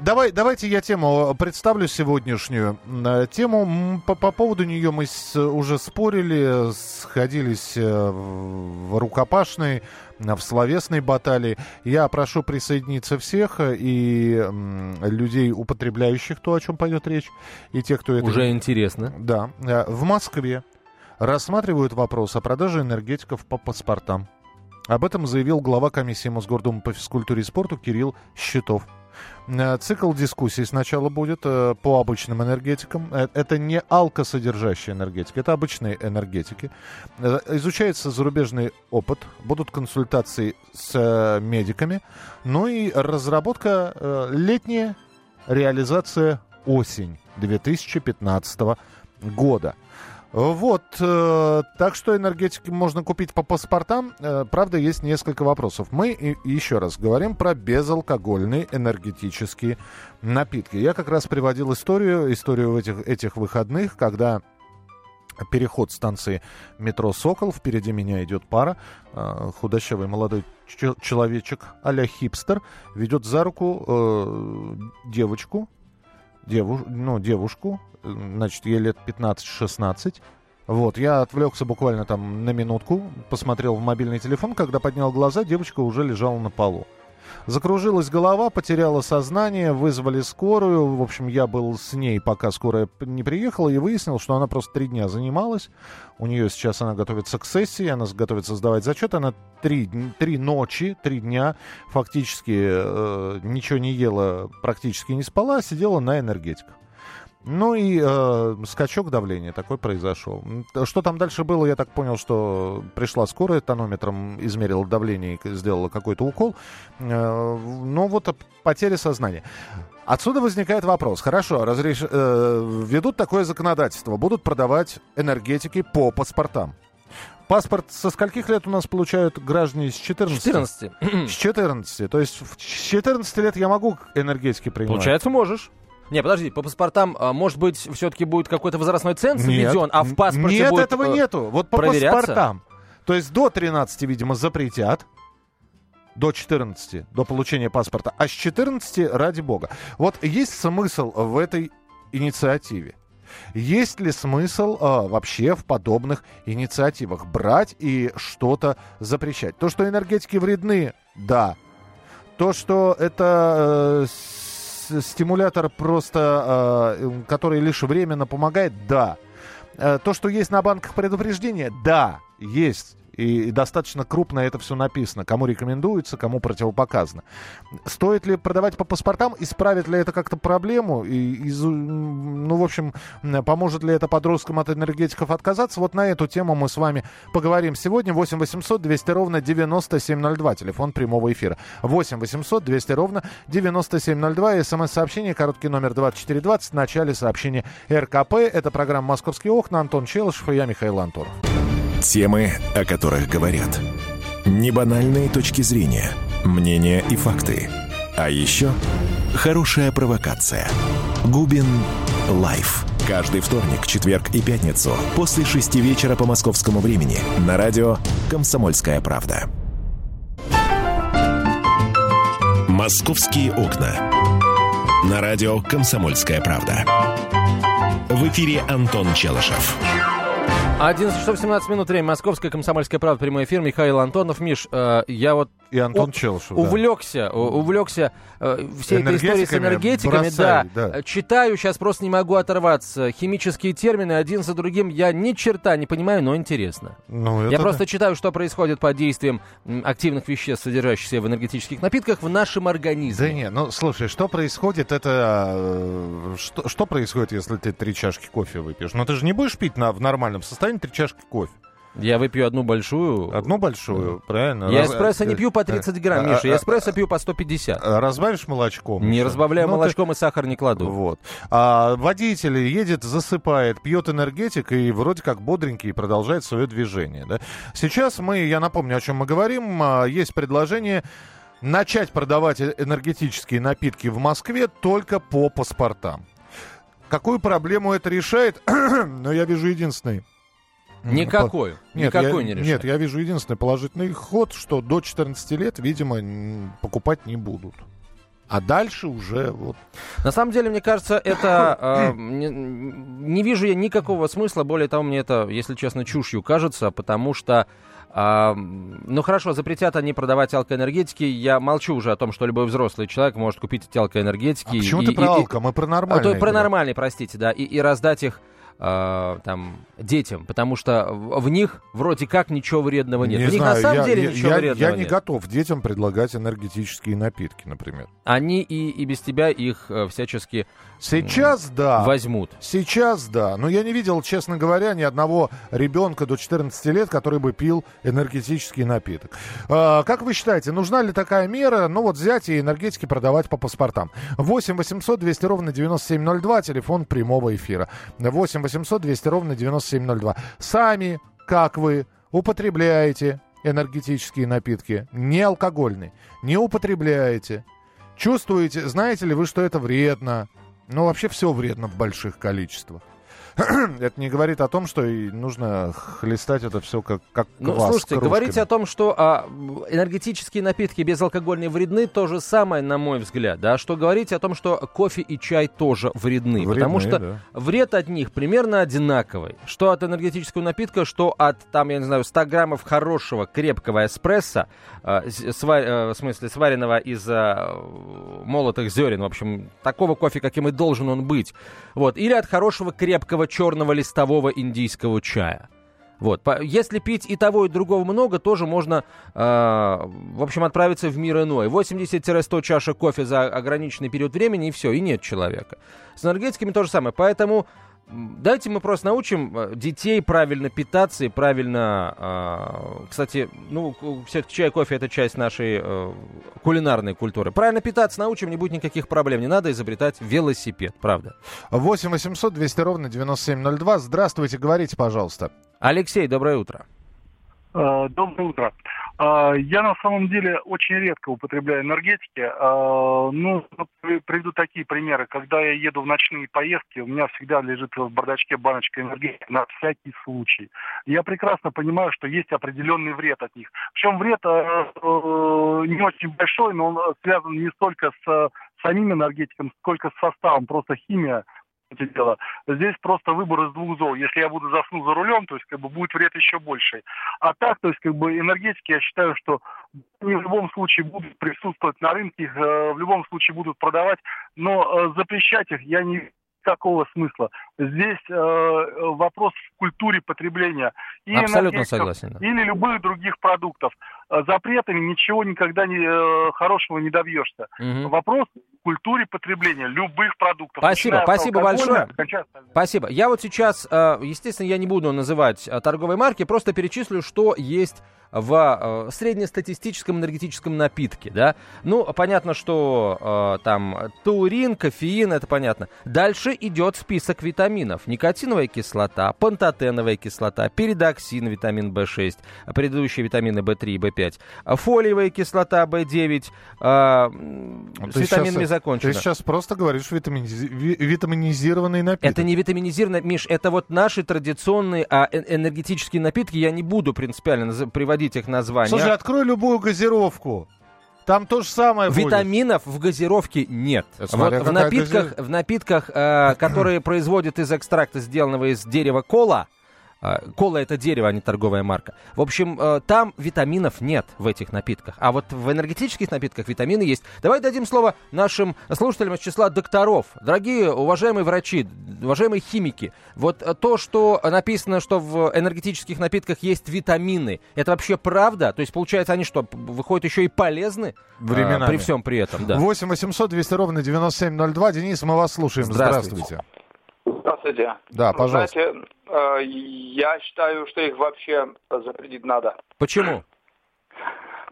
Давай, давайте я тему представлю сегодняшнюю. Э, тему по, по поводу нее мы с, уже спорили, сходились э, в рукопашной, в словесной баталии. Я прошу присоединиться всех и людей, употребляющих то, о чем пойдет речь, и тех, кто это... Уже интересно. Да. В Москве рассматривают вопрос о продаже энергетиков по паспортам. Об этом заявил глава комиссии Мосгордумы по физкультуре и спорту Кирилл Щитов. Э, цикл дискуссий сначала будет э, по обычным энергетикам. Э, это не алкосодержащие энергетики, это обычные энергетики. Изучается зарубежный опыт, будут консультации с медиками, ну и разработка летняя, реализация осень 2015 года. Вот, э, так что энергетики можно купить по паспортам. Э, правда, есть несколько вопросов. Мы и, еще раз говорим про безалкогольные энергетические напитки. Я как раз приводил историю, историю этих, этих выходных, когда переход станции метро «Сокол». Впереди меня идет пара. Э, худощавый молодой человечек а хипстер ведет за руку э, девочку, деву, ну, девушку, значит, ей лет 15-16. Вот, я отвлекся буквально там на минутку, посмотрел в мобильный телефон, когда поднял глаза, девочка уже лежала на полу. Закружилась голова, потеряла сознание, вызвали скорую. В общем, я был с ней, пока скорая не приехала, и выяснил, что она просто три дня занималась. У нее сейчас она готовится к сессии, она готовится сдавать зачет. Она три, три ночи, три дня фактически э, ничего не ела, практически не спала, сидела на энергетиках. Ну и э, скачок давления такой произошел. Что там дальше было, я так понял, что пришла скорая, тонометром измерила давление и сделала какой-то укол. Э, ну вот потеря сознания. Отсюда возникает вопрос. Хорошо, разреш... э, ведут такое законодательство, будут продавать энергетики по паспортам. Паспорт со скольких лет у нас получают граждане с 14? 14. С 14. То есть в 14 лет я могу энергетики принимать? Получается, можешь. Не, подожди, по паспортам, а, может быть, все-таки будет какой-то возрастной ценз введен, а в паспорте Нет, будет, этого э, нету. Вот по паспортам. То есть до 13, видимо, запретят. До 14, до получения паспорта. А с 14, ради бога. Вот есть смысл в этой инициативе? Есть ли смысл э, вообще в подобных инициативах брать и что-то запрещать? То, что энергетики вредны, да. То, что это э, стимулятор просто, э, который лишь временно помогает, да. Э, то, что есть на банках предупреждения, да, есть и, достаточно крупно это все написано, кому рекомендуется, кому противопоказано. Стоит ли продавать по паспортам, исправит ли это как-то проблему, и, из, ну, в общем, поможет ли это подросткам от энергетиков отказаться, вот на эту тему мы с вами поговорим сегодня. 8 800 200 ровно 9702, телефон прямого эфира. 8 800 200 ровно 9702, смс-сообщение, короткий номер 2420, в начале сообщения РКП. Это программа «Московские окна», Антон Челышев и я, Михаил Антонов. Темы, о которых говорят. Небанальные точки зрения, мнения и факты. А еще хорошая провокация. Губин Live. Каждый вторник, четверг и пятницу после шести вечера по московскому времени на радио «Комсомольская правда». «Московские окна». На радио «Комсомольская правда». В эфире Антон Челышев. 11 часов 17 минут, время. Московская комсомольская правда, прямой эфир. Михаил Антонов. Миш, э, я вот... И Антон Челшев, Увлекся, да. увлекся э, всей этой историей с энергетиками. Бросай, да. да. Читаю, сейчас просто не могу оторваться. Химические термины один за другим я ни черта не понимаю, но интересно. Ну, я просто да. читаю, что происходит под действием активных веществ, содержащихся в энергетических напитках в нашем организме. Да нет, ну слушай, что происходит, это... Э, что, что происходит, если ты три чашки кофе выпьешь? Ну ты же не будешь пить на, в нормальном состоянии три чашки кофе. Я выпью одну большую. Одну большую, правильно. Я Раз... эспрессо не пью по 30 грамм, а, Миша. Я а, эспрессо пью по 150. А, разбавишь молочком? Не разбавляю ну, молочком ты... и сахар не кладу. Вот. А водитель едет, засыпает, пьет энергетик и вроде как бодренький продолжает свое движение. Да? Сейчас мы, я напомню, о чем мы говорим. Есть предложение начать продавать э, энергетические напитки в Москве только по паспортам. Какую проблему это решает? Но я вижу единственный Никакой. Нет, никакой я, не решает. Нет, я вижу единственный положительный ход, что до 14 лет, видимо, покупать не будут. А дальше уже вот... На самом деле, мне кажется, это... Э, не, не вижу я никакого смысла. Более того, мне это, если честно, чушью кажется, потому что а, ну хорошо, запретят они продавать алкоэнергетики. Я молчу уже о том, что любой взрослый человек может купить эти алкоэнергетики. А почему и, ты про алко? Мы про нормальные. А, то, про нормальные, простите, да. И, и раздать их э, там, детям, потому что в них вроде как ничего вредного нет. Не в них знаю, на самом я, деле я, ничего я, вредного Я не нет. готов детям предлагать энергетические напитки, например. Они и, и без тебя их э, всячески Сейчас да. Возьмут. Сейчас да. Но я не видел, честно говоря, ни одного ребенка до 14 лет, который бы пил энергетический напиток. А, как вы считаете, нужна ли такая мера? Ну вот взять и энергетики продавать по паспортам. 8 800 200 ровно 9702, телефон прямого эфира. 8 800 200 ровно 9702. Сами, как вы, употребляете энергетические напитки, не алкогольные, не употребляете. Чувствуете, знаете ли вы, что это вредно? Ну, вообще все вредно в больших количествах. это не говорит о том, что и нужно хлестать это все как, как ну, квас Слушайте, говорить о том, что а, энергетические напитки безалкогольные вредны, то же самое, на мой взгляд. Да? Что говорить о том, что кофе и чай тоже вредны. вредны потому что да. вред от них примерно одинаковый. Что от энергетического напитка, что от, там, я не знаю, 100 граммов хорошего крепкого эспрессо, э, свар, э, в смысле, сваренного из э, молотых зерен, в общем, такого кофе, каким и должен он быть. Вот. Или от хорошего крепкого черного листового индийского чая. Вот. Если пить и того, и другого много, тоже можно, э, в общем, отправиться в мир иной. 80-100 чашек кофе за ограниченный период времени, и все, и нет человека. С энергетиками то же самое. Поэтому Давайте мы просто научим э, детей правильно питаться и правильно... Э, кстати, ну, все-таки чай, кофе — это часть нашей э, кулинарной культуры. Правильно питаться научим, не будет никаких проблем. Не надо изобретать велосипед, правда. 8 800 200 ровно 9702. Здравствуйте, говорите, пожалуйста. Алексей, доброе утро. Э, доброе утро. А, я на самом деле очень редко употребляю энергетики. А, ну, приведу такие примеры. Когда я еду в ночные поездки, у меня всегда лежит в бардачке баночка энергетики на всякий случай. Я прекрасно понимаю, что есть определенный вред от них. Причем вред э, э, не очень большой, но он связан не столько с самим энергетиком, сколько с составом. Просто химия это дело. Здесь просто выбор из двух зол. Если я буду заснуть за рулем, то есть как бы будет вред еще больше. А так, то есть как бы энергетики, я считаю, что они в любом случае будут присутствовать на рынке, их э, в любом случае будут продавать, но э, запрещать их я не никакого смысла. Здесь э, вопрос в культуре потребления. И Абсолютно согласен. Или любых других продуктов. Э, запретами ничего никогда не, э, хорошего не добьешься. Угу. Вопрос культуре потребления любых продуктов. Спасибо, спасибо большое. Спасибо. Я вот сейчас, э, естественно, я не буду называть э, торговые марки, просто перечислю, что есть в э, среднестатистическом энергетическом напитке, да. Ну, понятно, что там таурин, кофеин, это понятно. Дальше идет список витаминов. Никотиновая кислота, пантотеновая кислота, передоксин, витамин В6, предыдущие витамины В3 и В5, фолиевая кислота В9, э, ну, с витаминами сейчас, закончено. Ты сейчас просто говоришь витаминиз... витаминизированный напиток. Это не витаминизированный, Миш, это вот наши традиционные а, э, энергетические напитки. Я не буду принципиально приводить приводить их названия. Слушай, открой любую газировку. Там то же самое Витаминов будет. в газировке нет. Смотря вот в напитках, газир... в напитках э, которые производят из экстракта, сделанного из дерева кола, кола это дерево, а не торговая марка. В общем, э, там витаминов нет в этих напитках. А вот в энергетических напитках витамины есть. Давай дадим слово нашим слушателям из числа докторов. Дорогие, уважаемые врачи, уважаемые химики, вот то, что написано, что в энергетических напитках есть витамины, это вообще правда? То есть, получается, они что, выходят еще и полезны? Временами. А, при всем при этом, да. 8 800 200 ровно 9702. Денис, мы вас слушаем. Здравствуйте. Здравствуйте. Здравствуйте. Да, пожалуйста. Знаете, Э, я считаю, что их вообще запретить надо. Почему?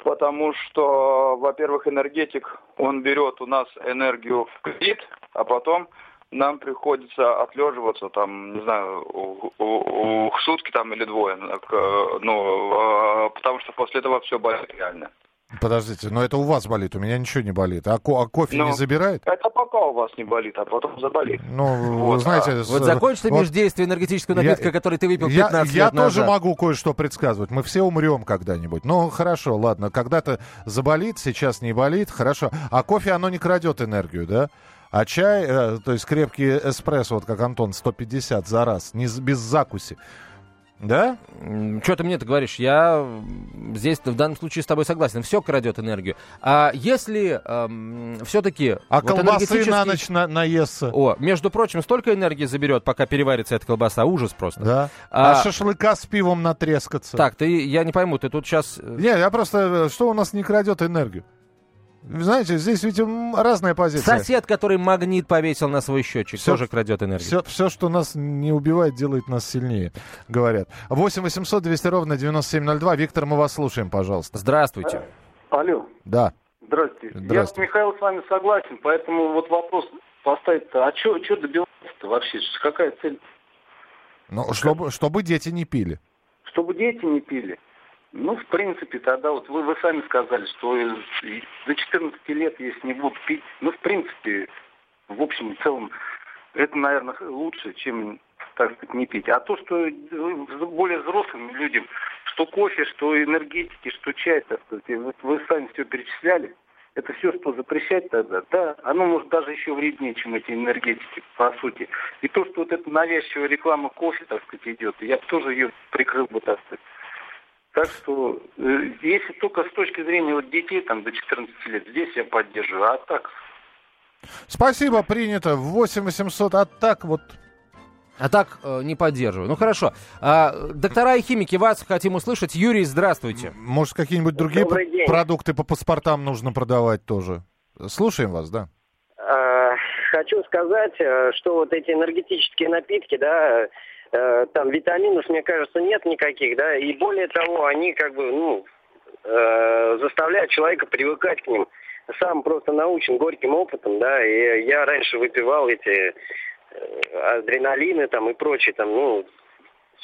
Потому что, во-первых, энергетик, он берет у нас энергию в кредит, а потом нам приходится отлеживаться там, не знаю, у, у, у сутки там или двое. Э, ну, э, потому что после этого все болит реально. Подождите, но это у вас болит, у меня ничего не болит. А, ко- а кофе но не забирает? Это пока у вас не болит, а потом заболит. Ну, вот, вы знаете... А... С... Вот закончится вот... междействие энергетического напитка, я, который ты выпил 15 я, лет Я назад. тоже могу кое-что предсказывать. Мы все умрем когда-нибудь. Ну, хорошо, ладно. Когда-то заболит, сейчас не болит, хорошо. А кофе, оно не крадет энергию, да? А чай, э, то есть крепкий эспрессо, вот как Антон, 150 за раз, не, без закуси. Да? Что ты мне это говоришь? Я здесь в данном случае с тобой согласен. Все крадет энергию. А если эм, все-таки... А вот колбасы энергетический... на ночь на, наестся? О, между прочим, столько энергии заберет, пока переварится эта колбаса. Ужас просто. Да. А, а шашлыка с пивом натрескаться? Так, ты, я не пойму, ты тут сейчас... Э, не, я просто... Что у нас не крадет энергию? Знаете, здесь ведь разная позиция. Сосед, который магнит повесил на свой счетчик, все, тоже крадет энергию. Все, все, что нас не убивает, делает нас сильнее, говорят. 8 800 200 ровно 9702. Виктор, мы вас слушаем, пожалуйста. Здравствуйте. Алло. Да. Здравствуйте. Здравствуйте. Я, Михаил, с вами согласен, поэтому вот вопрос поставить-то, а что добиваться-то вообще? Какая цель? Ну, чтобы, чтобы дети не пили. Чтобы дети не пили. Ну, в принципе, тогда вот вы, вы сами сказали, что до 14 лет, если не будут пить, ну, в принципе, в общем и целом, это, наверное, лучше, чем, так сказать, не пить. А то, что более взрослым людям, что кофе, что энергетики, что чай, так сказать, вот вы сами все перечисляли, это все, что запрещать тогда, да, оно может даже еще вреднее, чем эти энергетики, по сути. И то, что вот эта навязчивая реклама кофе, так сказать, идет, я тоже ее прикрыл бы, так сказать. Так что, э, если только с точки зрения вот детей там до 14 лет, здесь я поддерживаю, а так... Спасибо, принято. 8 800, а так вот... А так э, не поддерживаю. Ну хорошо. А, доктора и химики, вас хотим услышать. Юрий, здравствуйте. Может, какие-нибудь другие продукты по паспортам нужно продавать тоже? Слушаем вас, да. А, хочу сказать, э, что вот эти энергетические напитки, да, э, там витаминов, мне кажется, нет никаких, да, и более того, они как бы, ну, э, заставляют человека привыкать к ним. Сам просто научен горьким опытом, да, и я раньше выпивал эти э, адреналины там и прочие там, ну,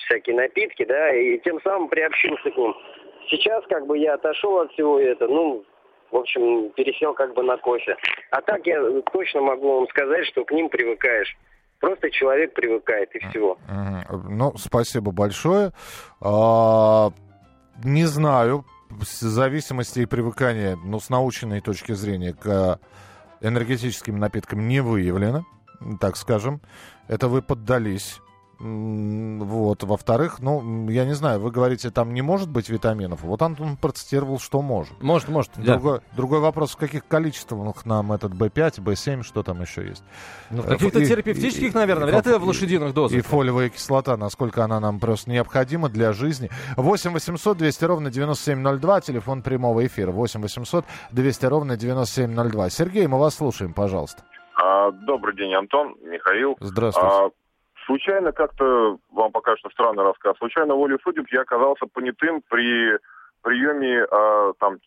всякие напитки, да, и тем самым приобщился к ним. Сейчас как бы я отошел от всего этого, ну, в общем, пересел как бы на кофе. А так я точно могу вам сказать, что к ним привыкаешь. Просто человек привыкает, и всего. Ну, спасибо большое. А, не знаю, зависимости и привыкания, ну, с научной точки зрения, к энергетическим напиткам не выявлено, так скажем. Это вы поддались вот. Во-вторых, ну, я не знаю, вы говорите, там не может быть витаминов. Вот Антон процитировал, что может. Может, может. Другой, да. другой вопрос, в каких количествах нам этот B5, B7, что там еще есть? Ну, в каких-то э, терапевтических, и, наверное, вряд ли в лошадиных дозах. И фолиевая кислота, насколько она нам просто необходима для жизни. 8 800 200 ровно 9702, телефон прямого эфира. 8 800 200 ровно 9702. Сергей, мы вас слушаем, пожалуйста. А, добрый день, Антон, Михаил. Здравствуйте. А, Случайно как-то, вам пока что странный рассказ, случайно волю судеб я оказался понятым при приеме, э, там,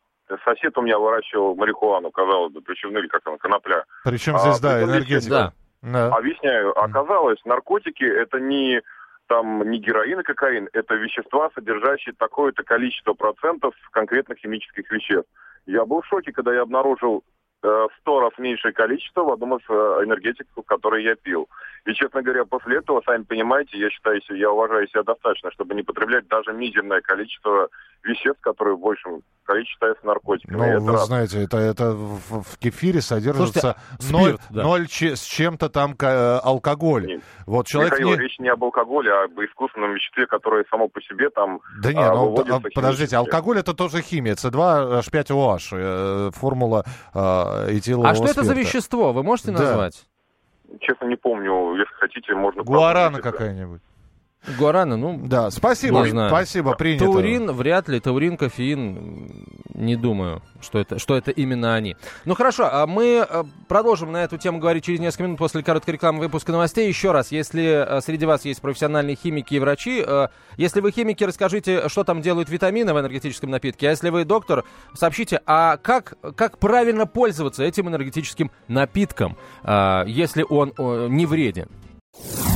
сосед у меня выращивал марихуану, казалось бы, причем, или как там, конопля. Причем здесь, а, да, энергетика. Да. Объясняю, оказалось, наркотики это не там не героин и кокаин, это вещества, содержащие такое-то количество процентов конкретных химических веществ. Я был в шоке, когда я обнаружил в сто раз меньшее количество в одном из э, энергетиков, которые я пил. И, честно говоря, после этого, сами понимаете, я считаю, я уважаю себя достаточно, чтобы не потреблять даже мизерное количество веществ, которые в большем количестве считаются наркотиками. Ну, вы раз. знаете, это, это в, в кефире содержится Слушайте, 0, да. 0 ч, с чем-то там э, алкоголь. Нет. Вот человек Михаил, не... речь не об алкоголе, а об искусственном веществе, которое само по себе там Да нет, а, ну, а, подождите, алкоголь это тоже химия, C2H5OH, э, формула э, этилового А что спирта. это за вещество, вы можете назвать? Да. Честно не помню, если хотите, можно... Гуарана какая-нибудь. Гуарана, ну... Да, спасибо, знаю. спасибо, принято. Таурин, вряд ли, таурин, кофеин, не думаю, что это, что это именно они. Ну хорошо, а мы э, продолжим на эту тему говорить через несколько минут после короткой рекламы выпуска новостей. Еще раз, если э, среди вас есть профессиональные химики и врачи, э, если вы химики, расскажите, что там делают витамины в энергетическом напитке. А если вы доктор, сообщите, а как, как правильно пользоваться этим энергетическим напитком, если он не вреден?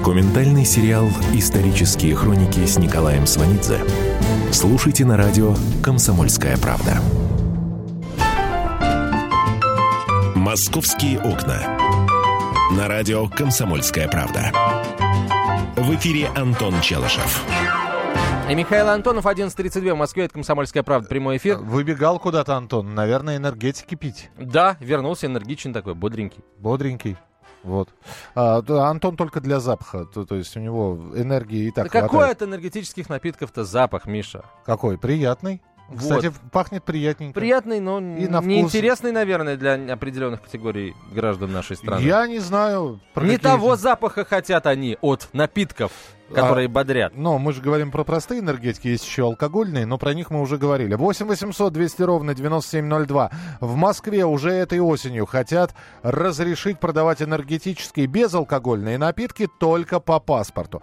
Документальный сериал «Исторические хроники» с Николаем Сванидзе. Слушайте на радио «Комсомольская правда». «Московские окна». На радио «Комсомольская правда». В эфире Антон Челышев. И Михаил Антонов, 11.32 в Москве, это «Комсомольская правда», прямой эфир. Выбегал куда-то, Антон, наверное, энергетики пить. Да, вернулся энергичный такой, бодренький. Бодренький. Вот. А, Антон только для запаха, то, то есть у него энергии и так да хватает. какой от энергетических напитков-то запах, Миша? Какой? Приятный. Кстати, вот. пахнет приятненько. Приятный, но и на неинтересный, наверное, для определенных категорий граждан нашей страны. Я не знаю. Не того запаха хотят они от напитков которые а, бодрят. Но мы же говорим про простые энергетики, есть еще алкогольные, но про них мы уже говорили. 8 800 200 ровно 9702. В Москве уже этой осенью хотят разрешить продавать энергетические безалкогольные напитки только по паспорту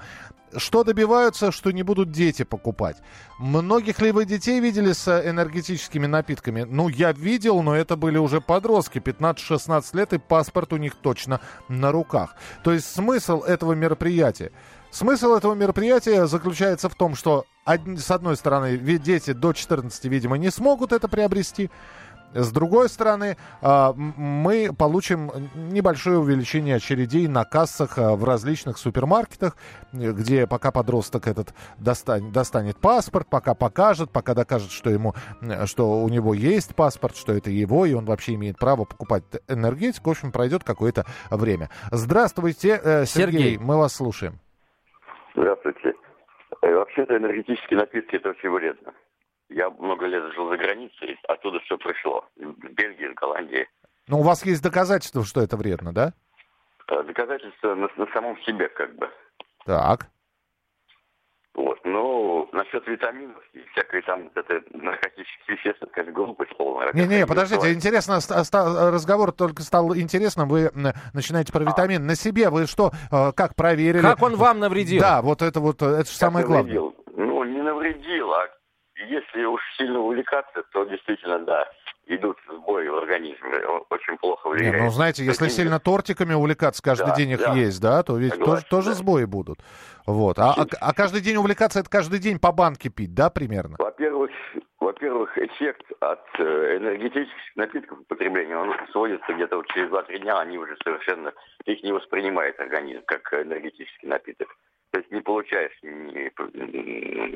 что добиваются, что не будут дети покупать. Многих ли вы детей видели с энергетическими напитками? Ну, я видел, но это были уже подростки, 15-16 лет, и паспорт у них точно на руках. То есть смысл этого мероприятия? Смысл этого мероприятия заключается в том, что с одной стороны, дети до 14, видимо, не смогут это приобрести, с другой стороны, а, мы получим небольшое увеличение очередей на кассах а, в различных супермаркетах, где пока подросток этот достанет, достанет паспорт, пока покажет, пока докажет, что, ему, что у него есть паспорт, что это его, и он вообще имеет право покупать энергетику. В общем, пройдет какое-то время. Здравствуйте, э, Сергей, Сергей. мы вас слушаем. Здравствуйте. Э, вообще-то энергетические напитки – это очень вредно. Я много лет жил за границей, оттуда все пришло. В Бельгии, в Голландии. Но у вас есть доказательства, что это вредно, да? Э, доказательства на, на самом себе, как бы. Так. Вот, ну, насчет витаминов и всякой там это наркотических веществ, это, конечно, глупость полная. Не-не, подождите, интересно, разговор только стал интересным, вы начинаете про а. витамин. На себе вы что, э, как проверили? Как он вам навредил? Да, вот это вот, это же самое главное. Ну, не навредил, а если уж сильно увлекаться, то действительно, да, идут сбои в организме, очень плохо влияет. Не, ну, знаете, если Таким... сильно тортиками увлекаться, каждый да, день их да. есть, да, то ведь Согласен, тоже, тоже да. сбои будут. Вот. А, а, а каждый день увлекаться, это каждый день по банке пить, да, примерно? Во-первых, во-первых, эффект от э, энергетических напитков употребления, он сводится где-то вот через 2-3 дня, они уже совершенно, их не воспринимает организм как энергетический напиток. То есть не получаешь, ни,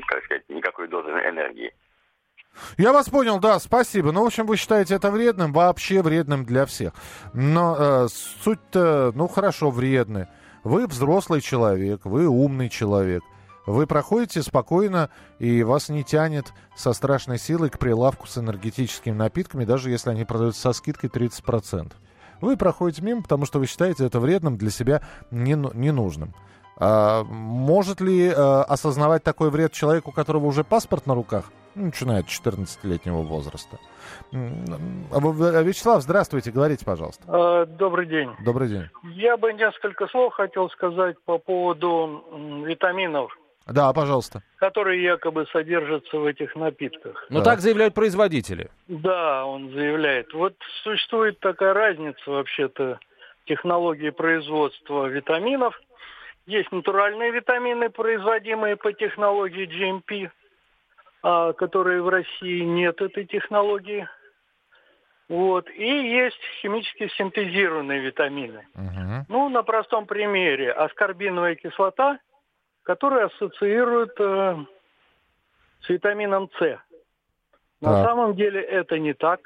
как сказать, никакой дозы энергии. Я вас понял, да, спасибо. Ну, в общем, вы считаете это вредным, вообще вредным для всех. Но э, суть-то, ну, хорошо, вредны. Вы взрослый человек, вы умный человек. Вы проходите спокойно, и вас не тянет со страшной силой к прилавку с энергетическими напитками, даже если они продаются со скидкой 30%. Вы проходите мимо, потому что вы считаете это вредным, для себя ненужным. Не может ли а, осознавать такой вред человеку, у которого уже паспорт на руках, ну, начиная от 14-летнего возраста? Вячеслав, здравствуйте, говорите, пожалуйста. А, добрый день. Добрый день. Я бы несколько слов хотел сказать по поводу витаминов. Да, пожалуйста. Которые якобы содержатся в этих напитках. Ну, да. так заявляют производители. Да, он заявляет. Вот существует такая разница вообще-то технологии производства витаминов – есть натуральные витамины, производимые по технологии GMP, а, которые в России нет этой технологии. Вот. И есть химически синтезированные витамины. Uh-huh. Ну, на простом примере. Аскорбиновая кислота, которая ассоциирует э, с витамином С. На самом деле это не так.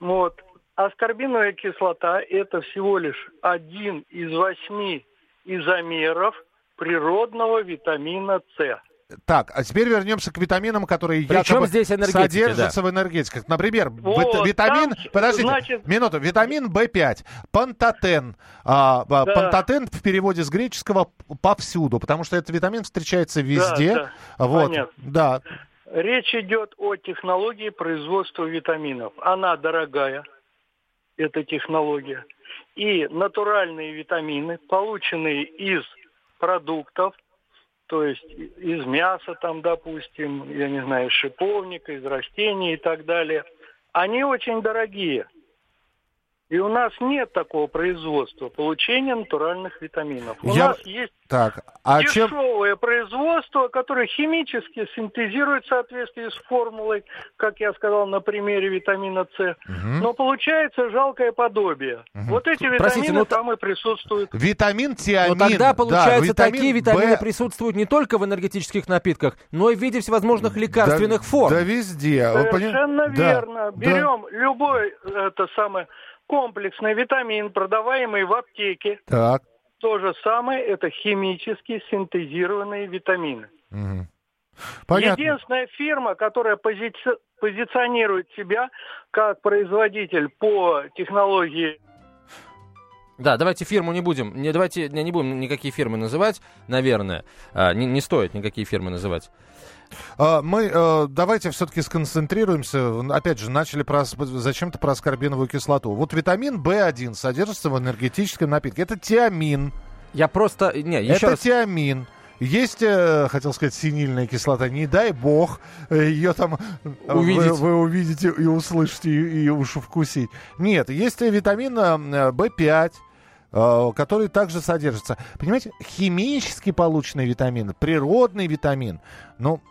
Вот. Аскорбиновая кислота – это всего лишь один из восьми изомеров природного витамина С. Так, а теперь вернемся к витаминам, которые Причем якобы здесь содержатся да. в энергетиках. Например, вот, витамин, там, подождите, значит... минуту, витамин В5, пантотен. А, а, да. Пантотен в переводе с греческого повсюду, потому что этот витамин встречается везде. Да, да. Вот, Понятно. да. Речь идет о технологии производства витаминов. Она дорогая, эта технология. И натуральные витамины, полученные из продуктов, то есть из мяса там, допустим, я не знаю, из шиповника, из растений и так далее, они очень дорогие. И у нас нет такого производства получения натуральных витаминов. У Я... нас есть так, а дешевое чем... производство, которое химически синтезирует в соответствии с формулой, как я сказал на примере витамина С. Угу. Но получается жалкое подобие. Угу. Вот эти витамины Простите, ну, там и присутствуют. Витамин тиамин. Но тогда, получается, да, такие витамины B... присутствуют не только в энергетических напитках, но и в виде всевозможных лекарственных да, форм. Да везде. Совершенно верно. Да, Берем да. любой это самое комплексный витамин, продаваемый в аптеке. Так. То же самое, это химически синтезированные витамины. Угу. Понятно. Единственная фирма, которая пози... позиционирует себя как производитель по технологии да, давайте фирму не будем, не, давайте не, не будем никакие фирмы называть, наверное. А, не, не стоит никакие фирмы называть. А, мы э, давайте все-таки сконцентрируемся. Опять же, начали про, зачем-то про аскорбиновую кислоту. Вот витамин В1 содержится в энергетическом напитке. Это тиамин. Я просто... Не, еще Это раз... тиамин. Есть, э, хотел сказать, синильная кислота. Не дай бог ее там Увидеть. Вы, вы увидите и услышите, и, и уж вкусить. Нет, есть витамин В5, Э, который также содержится. Понимаете, химически полученный витамин, природный витамин. Ну,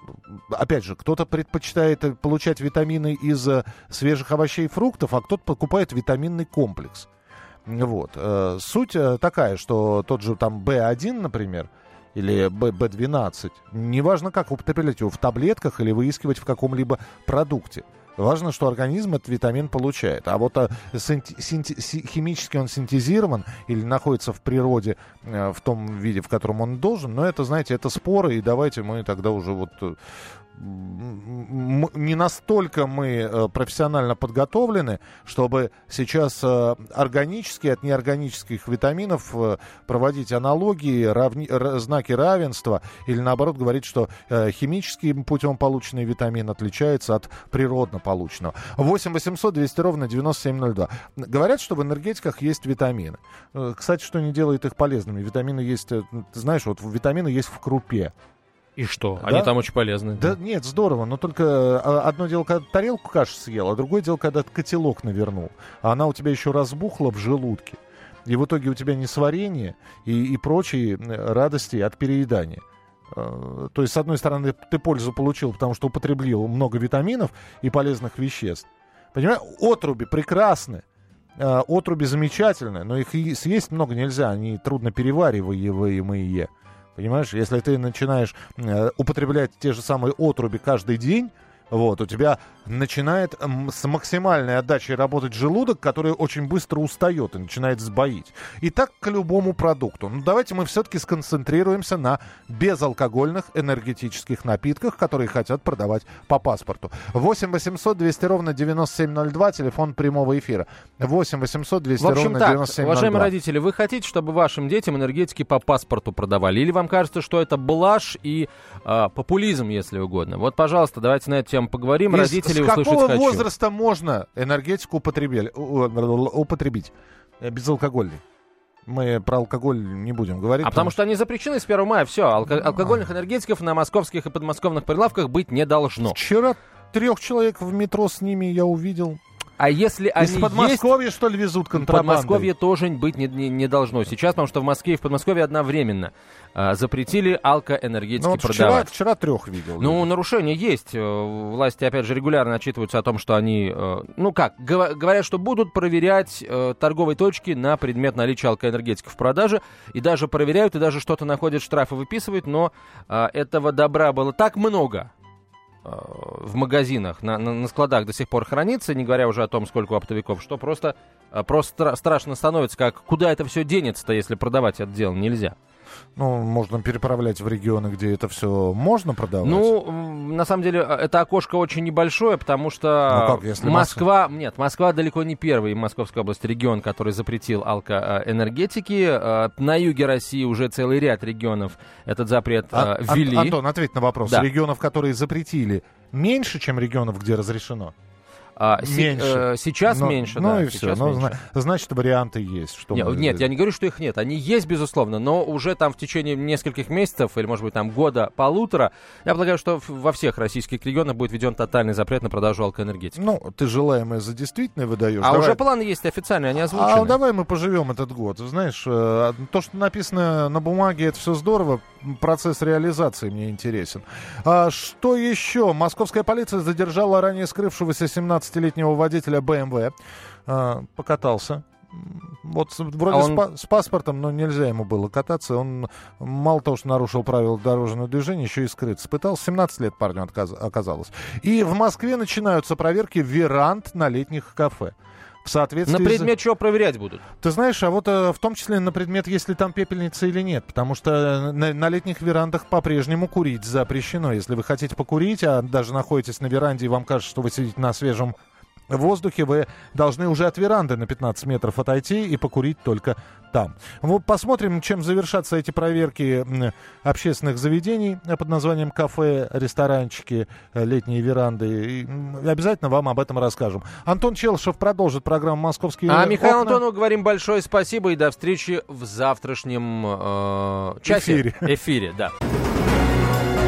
опять же, кто-то предпочитает получать витамины из э, свежих овощей и фруктов, а кто-то покупает витаминный комплекс. Вот. Э, суть такая, что тот же там B1, например, или B12, неважно как употреблять его в таблетках или выискивать в каком-либо продукте – Важно, что организм этот витамин получает. А вот а, синти- синти- химически он синтезирован или находится в природе э, в том виде, в котором он должен, но это, знаете, это споры, и давайте мы тогда уже вот э, не настолько мы э, профессионально подготовлены, чтобы сейчас э, органические от неорганических витаминов э, проводить аналогии, равни, знаки равенства или наоборот говорить, что химическим путем полученный витамин отличается от природно полученного. 8 800 200 ровно 9702. Говорят, что в энергетиках есть витамины. Кстати, что не делает их полезными? Витамины есть, знаешь, вот витамины есть в крупе. И что? Да? Они там очень полезны. Да, да нет, здорово. Но только а, одно дело, когда тарелку каши съел, а другое дело, когда котелок навернул. А она у тебя еще разбухла в желудке. И в итоге у тебя несварение и, и прочие радости от переедания. А, то есть, с одной стороны, ты пользу получил, потому что употребил много витаминов и полезных веществ. Понимаешь, отруби прекрасны. А, отруби замечательные, но их съесть много нельзя, они трудно перевариваемые. Понимаешь, если ты начинаешь э, употреблять те же самые отруби каждый день, вот, у тебя начинает с максимальной отдачей работать желудок, который очень быстро устает и начинает сбоить. И так к любому продукту. Ну, давайте мы все-таки сконцентрируемся на безалкогольных энергетических напитках, которые хотят продавать по паспорту. 8 800 200 ровно 9702, телефон прямого эфира. 8 800 200 В общем, ровно так, 9702. Уважаемые родители, вы хотите, чтобы вашим детям энергетики по паспорту продавали? Или вам кажется, что это блажь и э, популизм, если угодно? Вот, пожалуйста, давайте на эту тему поговорим. Из, Родители с какого хочу. возраста можно энергетику употребить? употребить? Э, Безалкогольный. Мы про алкоголь не будем говорить. А потому что они запрещены с 1 мая. Все, алко- алкогольных энергетиков на московских и подмосковных прилавках быть не должно. Вчера трех человек в метро с ними я увидел. А если они Из Подмосковья, есть, что ли, везут контрабандой? Подмосковье тоже быть не, не, не должно. Сейчас, потому что в Москве и в Подмосковье одновременно а, запретили алкоэнергетики ну, вот продавать. Вчера, вчера трех видел. Ну, люди. нарушения есть. Э, власти, опять же, регулярно отчитываются о том, что они, э, ну как, говорят, что будут проверять э, торговые точки на предмет наличия алкоэнергетиков в продаже. И даже проверяют, и даже что-то находят, штрафы выписывают. Но этого добра было так много, в магазинах, на, на, на складах до сих пор хранится, не говоря уже о том, сколько у оптовиков, что просто, просто страшно становится, как куда это все денется-то, если продавать это дело нельзя. Ну, можно переправлять в регионы, где это все можно продавать. Ну, на самом деле, а, это окошко очень небольшое, потому что ну, как, если Москва... Москва... Нет, Москва далеко не первый Московская область регион, который запретил алкоэнергетики. А, на юге России уже целый ряд регионов этот запрет а, ввели. Антон, ответь на вопрос. Да. Регионов, которые запретили, меньше, чем регионов, где разрешено? А, меньше. Э, сейчас но, меньше, ну да. и все. Ну, меньше. значит, варианты есть. Что нет, нет, я не говорю, что их нет. Они есть, безусловно, но уже там в течение нескольких месяцев или, может быть, там года полутора, я полагаю, что во всех российских регионах будет введен тотальный запрет на продажу алкоэнергетики. Ну, ты желаемое за действительное выдаешь. А давай. уже планы есть официальные, они озвучены. А давай мы поживем этот год. Знаешь, э, то, что написано на бумаге, это все здорово. Процесс реализации мне интересен. А что еще? Московская полиция задержала ранее скрывшегося 17-летнего водителя BMW. А, покатался вот вроде а он... с, па- с паспортом, но нельзя ему было кататься. Он мало того, что нарушил правила дорожного движения, еще и скрыться пытался. 17 лет парню отказ- оказалось. И в Москве начинаются проверки веранд на летних кафе. В соответствии на предмет чего проверять будут? Ты знаешь, а вот э, в том числе на предмет, есть ли там пепельница или нет. Потому что э, на, на летних верандах по-прежнему курить запрещено. Если вы хотите покурить, а даже находитесь на веранде и вам кажется, что вы сидите на свежем в воздухе, вы должны уже от веранды на 15 метров отойти и покурить только там. Вот посмотрим, чем завершатся эти проверки общественных заведений под названием кафе, ресторанчики, э, летние веранды. И обязательно вам об этом расскажем. Антон Челшев продолжит программу «Московские А Михаилу Антонову говорим большое спасибо и до встречи в завтрашнем э, часе. Эфире. Эфире, да.